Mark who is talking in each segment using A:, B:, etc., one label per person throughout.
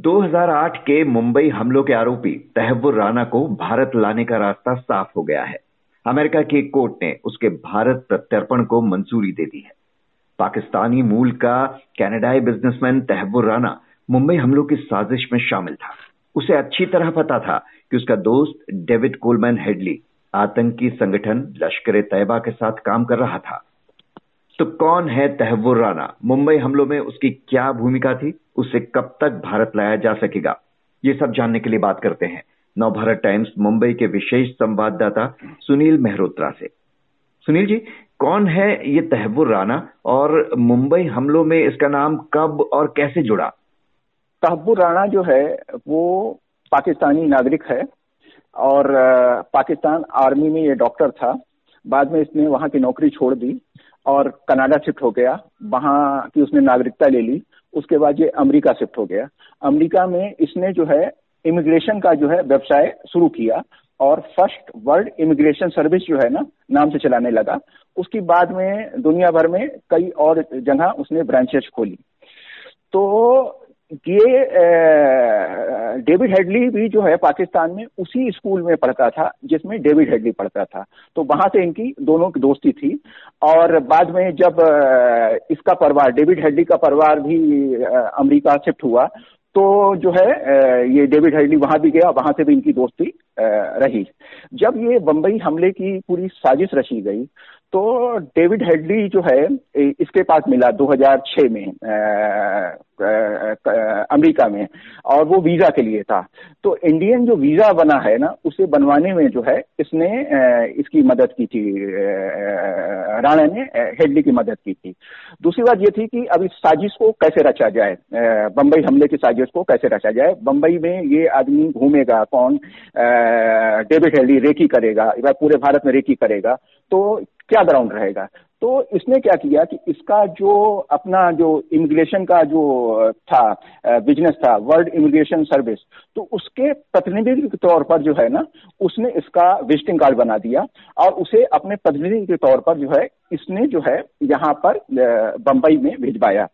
A: 2008 के मुंबई हमलों के आरोपी तहव्वुर राना को भारत लाने का रास्ता साफ़ हो गया है। अमेरिका की एक कोर्ट ने उसके भारत प्रत्यर्पण को मंजूरी दे दी है। पाकिस्तानी मूल का कैनेडाई बिजनेसमैन तहव्वुर राना मुंबई हमलों की साजिश में शामिल था। उसे अच्छी तरह पता था कि उसका दोस्त डेविड कोलमैन हेडली आतंकी संगठन लश्कर तैयबा के साथ काम कर रहा था। तो कौन है तहव्वुर राना मुंबई हमलों में उसकी क्या भूमिका थी? उसे कब तक भारत लाया जा सकेगा? ये सब जानने के लिए बात करते हैं। नवभारत टाइम्स मुंबई के विशेष संवाददाता सुनील मेहरोत्रा से। सुनील जी, कौन है ये तहव्वुर राना और मुंबई हमलों में इसका नाम कब और कैसे जुड़ा?
B: तहव्वुर राणा जो है, वो पाकिस्तानी नागरिक है और पाकिस्तान आर्मी में ये डॉक्टर था। बाद में इसने वहाँ की नौकरी छोड़ दी। और कनाडा शिफ्ट हो गया, वहाँ की उसने नागरिकता ले ली, उसके बाद ये अमेरिका शिफ्ट हो गया। अमेरिका में इसने जो है, इमिग्रेशन का जो है, व्यवसाय शुरू किया और फ़र्स्ट वर्ल्ड इमिग्रेशन सर्विस जो है ना, नाम से चलाने लगा। उसकी बाद में दुनिया भर में कई और जगह उसने ब्रांचेस खोली। तो ये डेविड हेडली भी जो है पाकिस्तान में उसी स्कूल में पढ़ता था, जिसमें डेविड हेडली पढ़ता था। तो वहाँ से इनकी दोनों की दोस्ती थी। और बाद में जब इसका परिवार, डेविड हेडली का परिवार भी अमेरिका शिफ्ट हुआ तो जो है ये डेविड हेडली वहाँ भी गया, वहाँ से भी इनकी दोस्ती रही। जब ये बम्बई हमले की पूरी साजिश रची गई तो डेविड हेडली जो है इसके पास मिला 2006 में अमेरिका में, और वो वीज़ा के लिए था। तो इंडियन जो वीज़ा बना है ना, उसे बनवाने में जो है, इसने इसकी मदद की थी राणा ने हेडली की मदद की थी। दूसरी बात ये थी कि अब इस साजिश को कैसे रचा जाए बंबई हमले की साजिश को कैसे रचा जाए, बंबई में ये आदमी घूमेगा कौन? डेविड हेडली रेकी करेगा पूरे भारत में रेकी करेगा। तो क्या ग्राउंड रहेगा? तो इसने क्या किया कि इसका जो अपना जो इमिग्रेशन का जो था बिज़नेस था वर्ल्ड इमिग्रेशन सर्विस तो उसके प्रतिनिधि के तौर पर जो है ना, उसने इसका विजिटिंग कार्ड बना दिया और उसे अपने प्रतिनिधि के तौर पर जो है, इसने जो है, यहाँ पर बंबई में भिजवाया।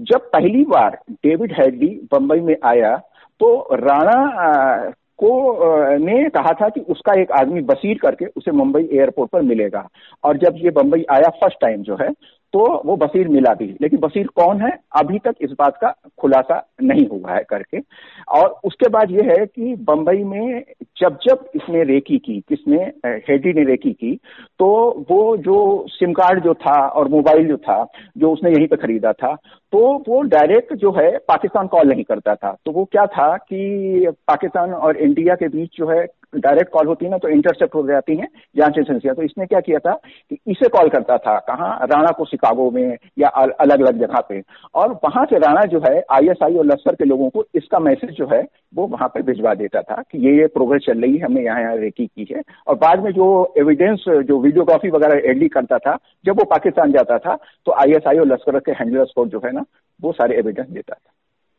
B: जब पहली बार डेविड हेडली बंबई में आया तो राणा को ने कहा था कि उसका एक आदमी बसीर करके उसे मुंबई एयरपोर्ट पर मिलेगा। और जब ये बम्बई आया, फ़र्स्ट टाइम जो है तो वो बसीर मिला भी। लेकिन बसीर कौन है? अभी तक इस बात का खुलासा नहीं हुआ है करके। और उसके बाद ये है कि बंबई में जब जब इसने रेकी की, किसने हेडी ने रेकी की तो वो जो सिम कार्ड जो था और मोबाइल जो था, जो उसने यहीं पर खरीदा था तो वो डायरेक्ट जो है पाकिस्तान कॉल नहीं करता था। तो वो क्या था कि पाकिस्तान और इंडिया के बीच जो है डायरेक्ट कॉल होती है ना तो इंटरसेप्ट हो जाती है जाँच एजेंसियाँ। तो इसने क्या किया था कि इसे कॉल करता था, कहाँ? राणा को शिकागो में या अलग अलग जगह पे। और वहाँ से राणा जो है आईएसआई और लश्कर के लोगों को इसका मैसेज जो है, वो वहाँ पर भिजवा देता था कि ये ये प्रोग्रेस चल रही है, हमने यहाँ यहाँ रेकी की है। और बाद में जो एविडेंस जो वीडियोग्राफी वगैरह एडली करता था, जब वो पाकिस्तान जाता था तो आईएसआई और लश्कर के हैंडलर्स को जो है ना, वो सारे एविडेंस देता था।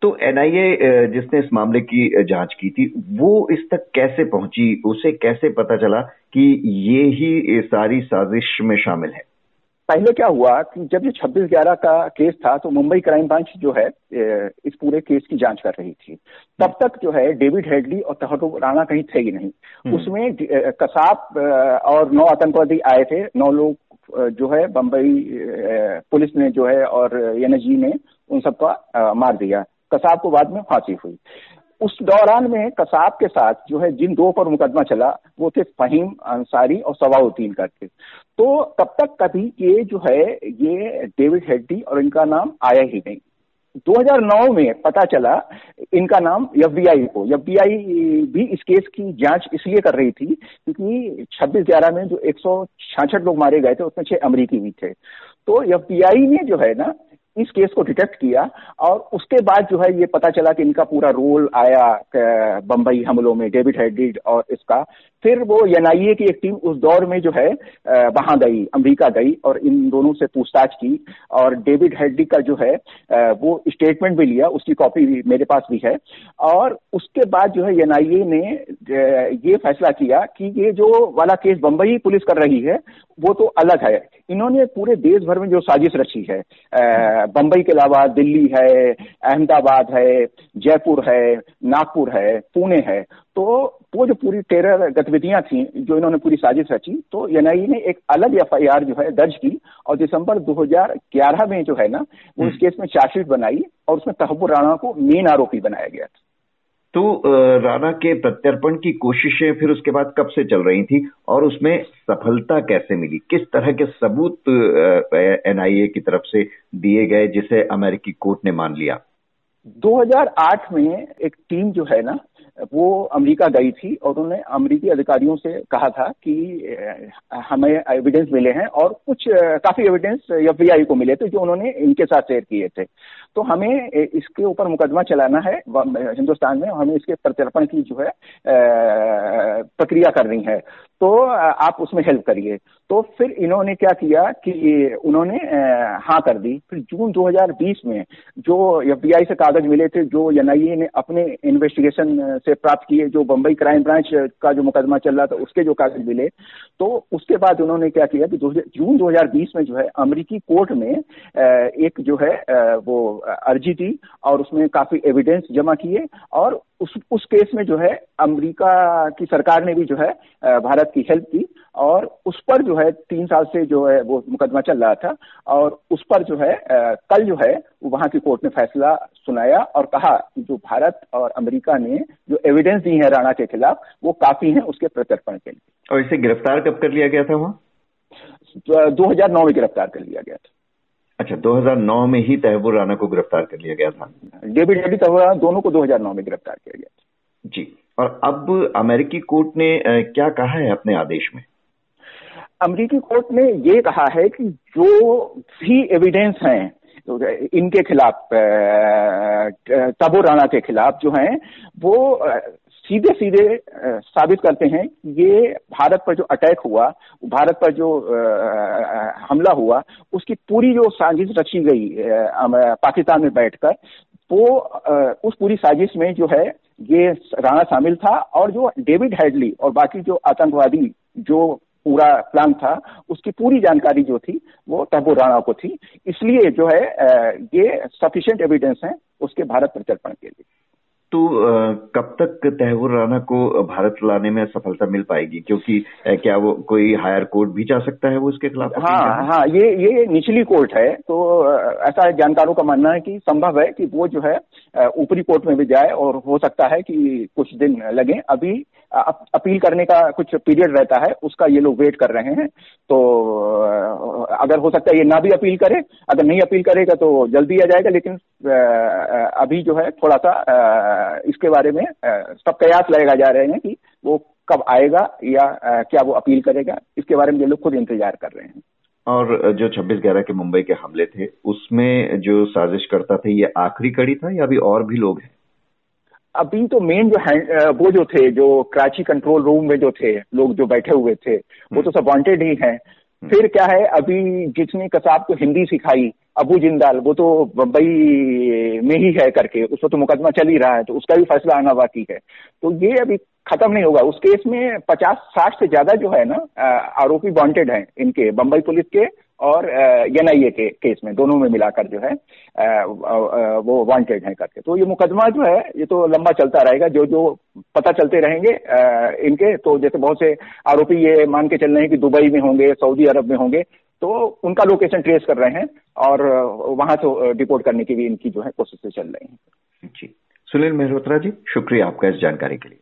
A: तो एनआईए जिसने इस मामले की जाँच की थी वो इस तक कैसे पहुँची उसे कैसे पता चला कि ये ही सारी साजिश में शामिल है?
B: पहले क्या हुआ कि जब ये छब्बीस ग्यारह का केस था तो मुंबई क्राइम ब्रांच जो है इस पूरे केस की जाँच कर रही थी। तब तक जो है डेविड हेडली और तहटो राणा कहीं थे ही नहीं। हम्म। उसमें कसाब और नौ आतंकवादी आए थे नौ लोग जो है बंबई पुलिस ने जो है और एनएसजी ने उन सबका मार दिया। कसाब को बाद में फांसी हुई। उस दौरान में कसाब के साथ जो है, जिन दो पर मुकदमा चला, वो थे फहीम, अंसारी और सवाउद्दीन करके। तो तब तक कभी ये जो है, ये डेविड हेड्डी और इनका नाम आया ही नहीं। 2009 में पता चला, इनका नाम एफबीआई को एफबीआई भी इस केस की जाँच इसलिए कर रही थी क्योंकि 26 ग्यारह में जो एक लोग मारे गए थे, उसमें छह अमरीकी भी थे। तो एफबीआई ने जो है ना इस केस को डिटेक्ट किया और उसके बाद जो है ये पता चला कि इनका पूरा रोल आया बंबई हमलों में, डेविड हेडिड और इसका। फिर वो एनआईए की एक टीम उस दौर में जो है वहाँ गई, अमेरिका गई और इन दोनों से पूछताछ की और डेविड हेडी का जो है वो स्टेटमेंट भी लिया, उसकी कॉपी भी मेरे पास भी है। और उसके बाद जो है एनआईए ने ये फैसला किया कि ये जो वाला केस बंबई पुलिस कर रही है, वो तो अलग है इन्होंने पूरे देश भर में जो साजिश रची है बंबई के अलावा दिल्ली है अहमदाबाद है जयपुर है नागपुर है पुणे है तो वो जो पूरी टेरर गतिविधियाँ थी जो इन्होंने पूरी साजिश रची तो एनआईए ने एक अलग एफआईआर जो है दर्ज की और दिसंबर 2011 में जो है ना वो इस केस में चार्जशीट बनाई और उसमें तहबुर राणा को मेन आरोपी बनाया गया था।
A: तो राणा के प्रत्यर्पण की कोशिशें फिर उसके बाद कब से चल रही थी और उसमें सफलता कैसे मिली? किस तरह के सबूत एनआईए की तरफ़ से दिए गए जिसे अमेरिकी कोर्ट ने मान लिया?
B: 2008 में एक टीम जो है ना वो अमेरिका गई थी और उन्होंने अमेरिकी अधिकारियों से कहा था कि हमें एविडेंस मिले हैं और कुछ काफ़ी एविडेंस एफ़ को मिले थे जो उन्होंने इनके साथ शेयर किए थे। तो हमें इसके ऊपर मुकदमा चलाना है हिंदुस्तान में हमें इसके प्रत्यर्पण की जो है प्रक्रिया करनी है। तो आप उसमें हेल्प करिए। तो फिर इन्होंने क्या किया कि उन्होंने हाँ कर दी। फिर जून 2020 में जो एफबीआई से कागज़ मिले थे, जो एनआईए ने अपने इन्वेस्टिगेशन से प्राप्त किए, जो बम्बई क्राइम ब्रांच का जो मुकदमा चल रहा था, उसके जो कागज़ मिले तो उसके बाद उन्होंने क्या किया कि जून 2020 में जो है, अमरीकी कोर्ट में एक जो है वो अर्जी थी और उसमें काफ़ी एविडेंस जमा किए और उस उस केस में जो है अमेरिका की सरकार ने भी जो है भारत की हेल्प की और उस पर जो है तीन साल से जो है वो मुकदमा चल रहा था और उस पर जो है कल जो है वहाँ की कोर्ट ने फैसला सुनाया और कहा कि जो भारत और अमेरिका ने जो एविडेंस दी है राणा के खिलाफ वो काफ़ी है उसके प्रत्यर्पण के लिए।
A: और इसे गिरफ़्तार कब कर लिया गया था वहाँ?
B: दो हज़ार नौ में गिरफ़्तार कर लिया गया था।
A: अच्छा 2009 में ही तहबुर राना को गिरफ़्तार कर लिया गया था।
B: डेविड हेडी तहबुर राना दोनों को 2009 में गिरफ़्तार किया गया था।
A: जी और अब अमेरिकी कोर्ट ने क्या कहा है अपने आदेश में?
B: अमेरिकी कोर्ट ने ये कहा है कि जो भी एविडेंस हैं इनके खिलाफ तबो राणा के खिलाफ जो हैं वो सीधे सीधे साबित करते हैं ये भारत पर जो अटैक हुआ, भारत पर जो हमला हुआ, उसकी पूरी जो साजिश रची गई पाकिस्तान में बैठकर, वो उस पूरी साजिश में जो है, ये राणा शामिल था और जो डेविड हेडली और बाकी जो आतंकवादी, जो पूरा प्लान था, उसकी पूरी जानकारी जो थी, वो तहबो राणा को थी। इसलिए जो है ये सफिशियंट एविडेंस है उसके भारत प्रत्यर्पण के लिए।
A: तो कब तक तहवुर राणा को भारत लाने में सफलता मिल पाएगी? क्योंकि क्या वो कोई हायर कोर्ट भी जा सकता है वो उसके खिलाफ?
B: हाँ हाँ ये ये निचली कोर्ट है तो ऐसा जानकारों का मानना है कि संभव है कि वो जो है ऊपरी कोर्ट में भी जाए और हो सकता है कि कुछ दिन लगे। अभी अपील करने का कुछ पीरियड रहता है, उसका ये लोग वेट कर रहे हैं। तो अगर हो सकता है ये ना भी अपील करे, अगर नहीं अपील करेगा तो जल्दी आ जाएगा, लेकिन अभी जो है थोड़ा सा इसके बारे में सब कयास लगाए जा रहे हैं कि वो कब आएगा या क्या वो अपील करेगा, इसके बारे में ये लोग खुद इंतज़ार कर रहे हैं।
A: और जो 26 ग्यारह के मुंबई के हमले थे उसमें जो साजिश करता था ये आखिरी कड़ी था या अभी और भी लोग हैं
B: अभी तो मेन जो है वो जो थे जो कराची कंट्रोल रूम में जो थे लोग जो बैठे हुए थे वो तो सब वांटेड ही हैं हम्म। फिर क्या है, अभी जिसने कसाब को हिंदी सिखाई, अबू जिंदाल, वो तो बम्बई में ही है करके उसको तो मुकदमा चल ही रहा है तो उसका भी फैसला आना बाकी है। तो ये अभी खत्म नहीं होगा। उस केस में पचास, साठ से ज़्यादा जो है ना आरोपी वॉन्टेड हैं इनके बम्बई पुलिस के और एन एनआईए के केस में, दोनों में मिलाकर जो है वो वांटेड है करके। तो ये मुकदमा जो है, ये तो लंबा चलता रहेगा, जो जो पता चलते रहेंगे इनके। तो जैसे बहुत से आरोपी ये मान के चल रहे हैं कि दुबई में होंगे, सऊदी अरब में होंगे तो उनका लोकेशन ट्रेस कर रहे हैं और वहाँ से डिपोर्ट करने की भी इनकी जो है कोशिशें चल रही हैं।
A: जी। सुनील मेहरोत्रा जी, शुक्रिया आपका इस जानकारी के लिए।